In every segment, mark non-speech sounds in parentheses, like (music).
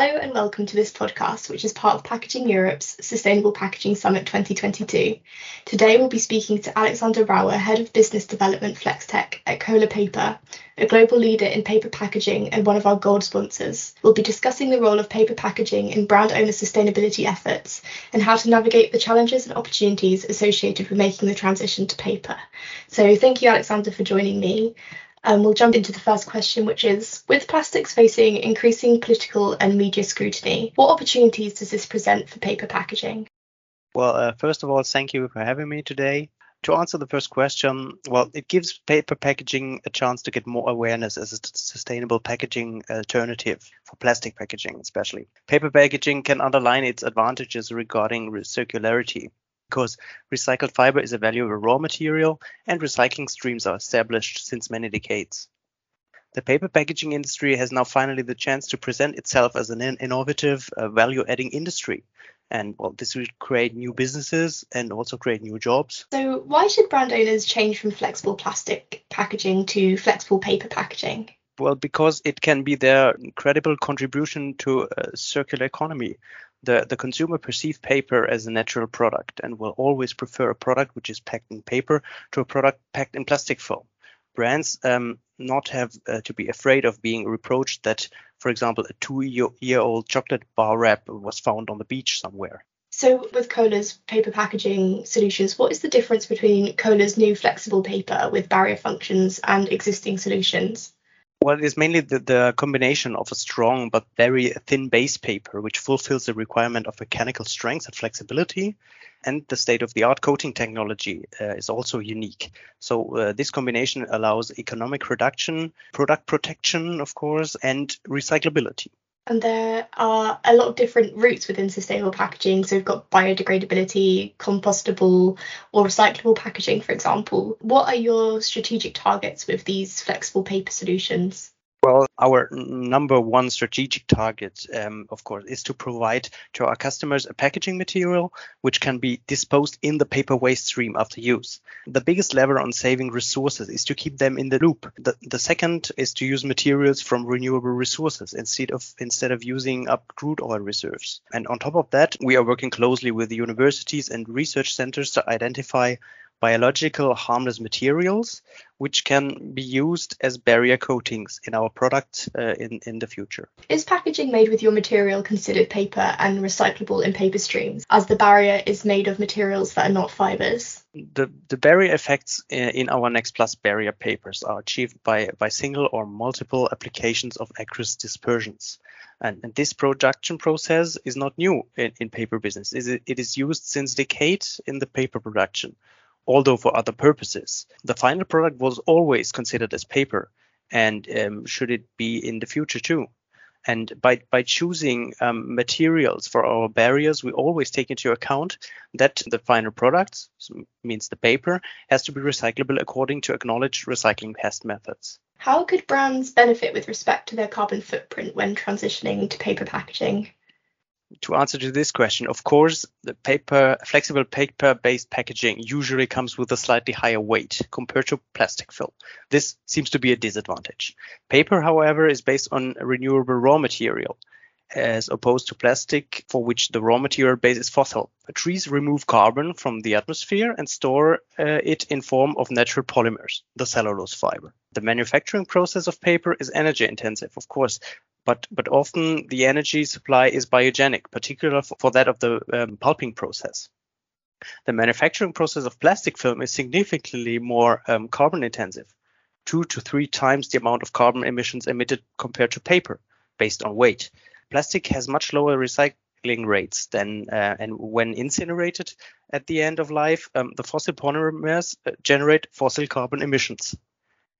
Hello and welcome to this podcast, which is part of Packaging Europe's Sustainable Packaging Summit 2022. Today we'll be speaking to Alexander Rauer, Head of Business Development FlexTech at Koehler Paper, a global leader in paper packaging and one of our gold sponsors. We'll be discussing the role of paper packaging in brand owner sustainability efforts and how to navigate the challenges and opportunities associated with making the transition to paper. So thank you, Alexander, for joining me. Um, we'll jump into the first question, which is With plastics facing increasing political and media scrutiny, what opportunities does this present for paper packaging? Well, uh, first of all, thank you for having me today. To answer the first question, well, it gives paper packaging a chance to get more awareness as a sustainable packaging alternative for plastic packaging, especially. Paper packaging can underline its advantages regarding circularity because recycled fiber is a valuable raw material and recycling streams are established since many decades. The paper packaging industry has now finally the chance to present itself as an innovative, uh, value adding industry. And well, this will create new businesses and also create new jobs. So, why should brand owners change from flexible plastic packaging to flexible paper packaging? Well, because it can be their incredible contribution to a circular economy the, the consumer perceives paper as a natural product and will always prefer a product which is packed in paper to a product packed in plastic foam. Brands um, not have uh, to be afraid of being reproached that, for example, a two-year-old chocolate bar wrap was found on the beach somewhere. So, with Koehler's paper packaging solutions, what is the difference between Koehler's new flexible paper with barrier functions and existing solutions? Well, it is mainly the, the combination of a strong but very thin base paper, which fulfills the requirement of mechanical strength and flexibility. And the state of the art coating technology uh, is also unique. So, uh, this combination allows economic reduction, product protection, of course, and recyclability and there are a lot of different routes within sustainable packaging. So we've got biodegradability, compostable, or recyclable packaging, for example. What are your strategic targets with these flexible paper solutions? Well, our number one strategic target, um, of course, is to provide to our customers a packaging material which can be disposed in the paper waste stream after use. The biggest lever on saving resources is to keep them in the loop. The, the second is to use materials from renewable resources instead of instead of using up crude oil reserves. And on top of that, we are working closely with the universities and research centers to identify biological harmless materials which can be used as barrier coatings in our product uh, in, in the future. Is packaging made with your material considered paper and recyclable in paper streams, as the barrier is made of materials that are not fibers? The, the barrier effects uh, in our NexPlus barrier papers are achieved by, by single or multiple applications of aqueous dispersions. And, and, this production process is not new in, in paper business. It is used since decades in the paper production although for other purposes. The final product was always considered as paper, and um, should it be in the future too. And by, by choosing um, materials for our barriers, we always take into account that the final product, means the paper, has to be recyclable according to acknowledged recycling test methods. How could brands benefit with respect to their carbon footprint when transitioning to paper packaging? To answer to this question, of course, the paper, flexible paper-based packaging usually comes with a slightly higher weight compared to plastic film. This seems to be a disadvantage. Paper, however, is based on renewable raw material, as opposed to plastic, for which the raw material base is fossil. Trees remove carbon from the atmosphere and store uh, it in form of natural polymers, the cellulose fiber. The manufacturing process of paper is energy intensive, of course, but but often the energy supply is biogenic, particularly for, for that of the um, pulping process. The manufacturing process of plastic film is significantly more um, carbon intensive, two to three times the amount of carbon emissions emitted compared to paper, based on weight. Plastic has much lower recycling rates than uh, and when incinerated at the end of life, um, the fossil polymers uh, generate fossil carbon emissions.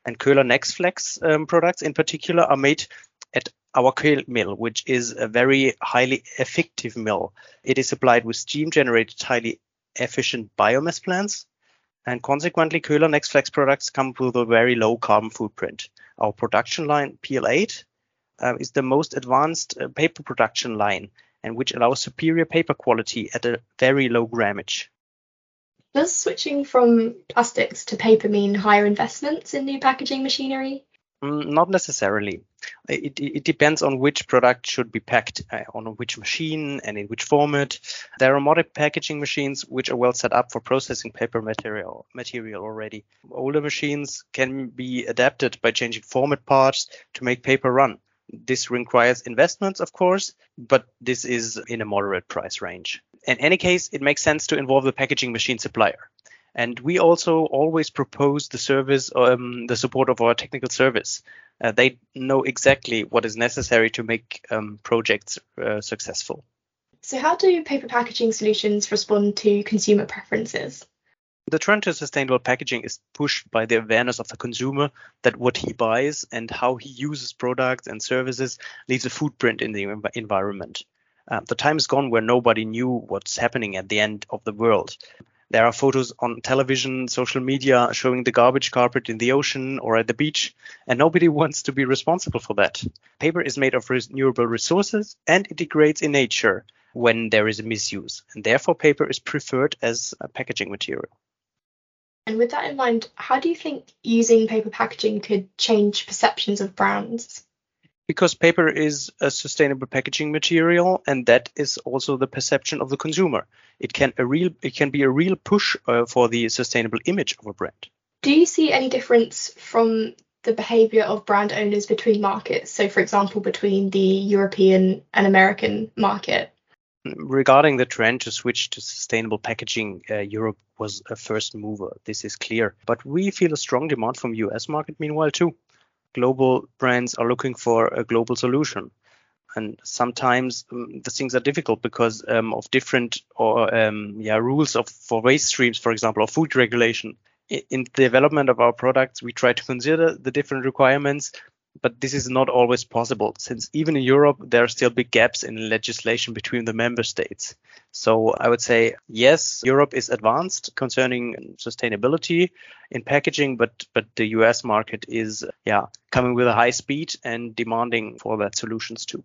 And Koehler NexFlex um, products in particular are made at our Kehl mill, which is a very highly effective mill. It is supplied with steam generated highly efficient biomass plants. And consequently, Koehler NexFlex products come with a very low carbon footprint. Our production line, PL8, uh, is the most advanced uh, paper production line and which allows superior paper quality at a very low grammage. Does switching from plastics to paper mean higher investments in new packaging machinery? Mm, not necessarily. It, it, depends on which product should be packed uh, on which machine and in which format. There are modern packaging machines which are well set up for processing paper material material already. Older machines can be adapted by changing format parts to make paper run. This requires investments, of course, but this is in a moderate price range. In any case, it makes sense to involve the packaging machine supplier. And we also always propose the service, um, the support of our technical service. Uh, they know exactly what is necessary to make um, projects uh, successful. So, how do paper packaging solutions respond to consumer preferences? The trend to sustainable packaging is pushed by the awareness of the consumer that what he buys and how he uses products and services leaves a footprint in the environment. Uh, the time is gone where nobody knew what's happening at the end of the world. There are photos on television, social media showing the garbage carpet in the ocean or at the beach, and nobody (laughs) wants to be responsible for that. Paper is made of renewable resources and it degrades in nature when there is a misuse, and therefore paper is preferred as a packaging material. And with that in mind, how do you think using paper packaging could change perceptions of brands? Because paper is a sustainable packaging material and that is also the perception of the consumer. It can a real it can be a real push uh, for the sustainable image of a brand. Do you see any difference from the behavior of brand owners between markets? So for example between the european and american market. Regarding the trend to switch to sustainable packaging uh, europe was a first mover. This is clear. But we feel a strong demand from us market meanwhile too global brands are looking for a global solution. And sometimes um, the things are difficult because um, of different or um, yeah rules of for waste streams for example or food regulation. In the development of our products we try to consider the different requirements but this is not always possible since even in Europe there are still big gaps in legislation between the member states. So I would say yes, Europe is advanced concerning sustainability in packaging, but but the US market is yeah coming with a high speed and demanding for that solutions too.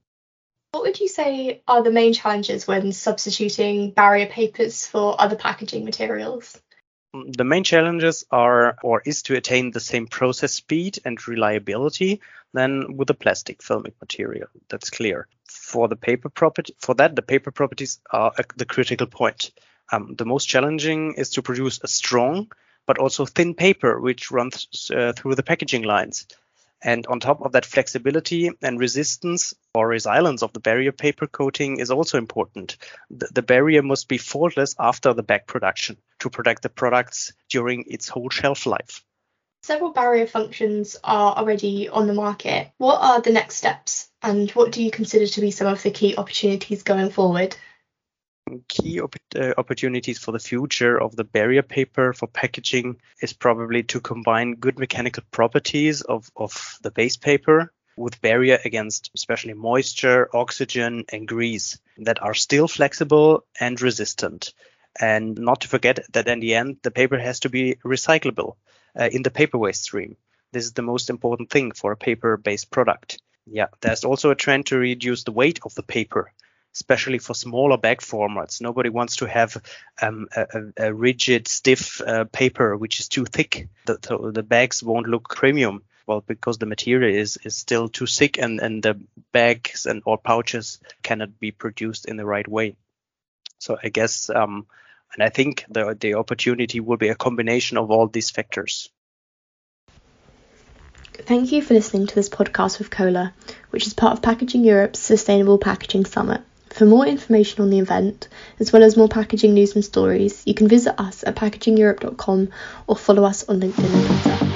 What would you say are the main challenges when substituting barrier papers for other packaging materials? The main challenges are or is to attain the same process speed and reliability than with a plastic filmic material. That's clear. For the paper property, for that, the paper properties are the critical point. Um, the most challenging is to produce a strong but also thin paper which runs uh, through the packaging lines. And on top of that, flexibility and resistance or resilience of the barrier paper coating is also important. The, the, barrier must be faultless after the bag production to protect the products during its whole shelf life. Several barrier functions are already on the market. What are the next steps and what do you consider to be some of the key opportunities going forward? Key op- uh, opportunities for the future of the barrier paper for packaging is probably to combine good mechanical properties of, of the base paper with barrier against especially moisture, oxygen, and grease that are still flexible and resistant. And not to forget that in the end, the paper has to be recyclable uh, in the paper waste stream. This is the most important thing for a paper based product. Yeah, there's also a trend to reduce the weight of the paper especially for smaller bag formats. Nobody wants to have um, a, a, rigid, stiff uh, paper which is too thick. The, the bags won't look premium. Well, because the material is, is still too thick and, and the bags and or pouches cannot be produced in the right way. So I guess, um, and I think the, the opportunity will be a combination of all these factors. Thank you for listening to this podcast with Koehler, which is part of Packaging Europe's Sustainable Packaging Summit. For more information on the event, as well as more packaging news and stories, you can visit us at packagingeurope.com or follow us on LinkedIn and Twitter.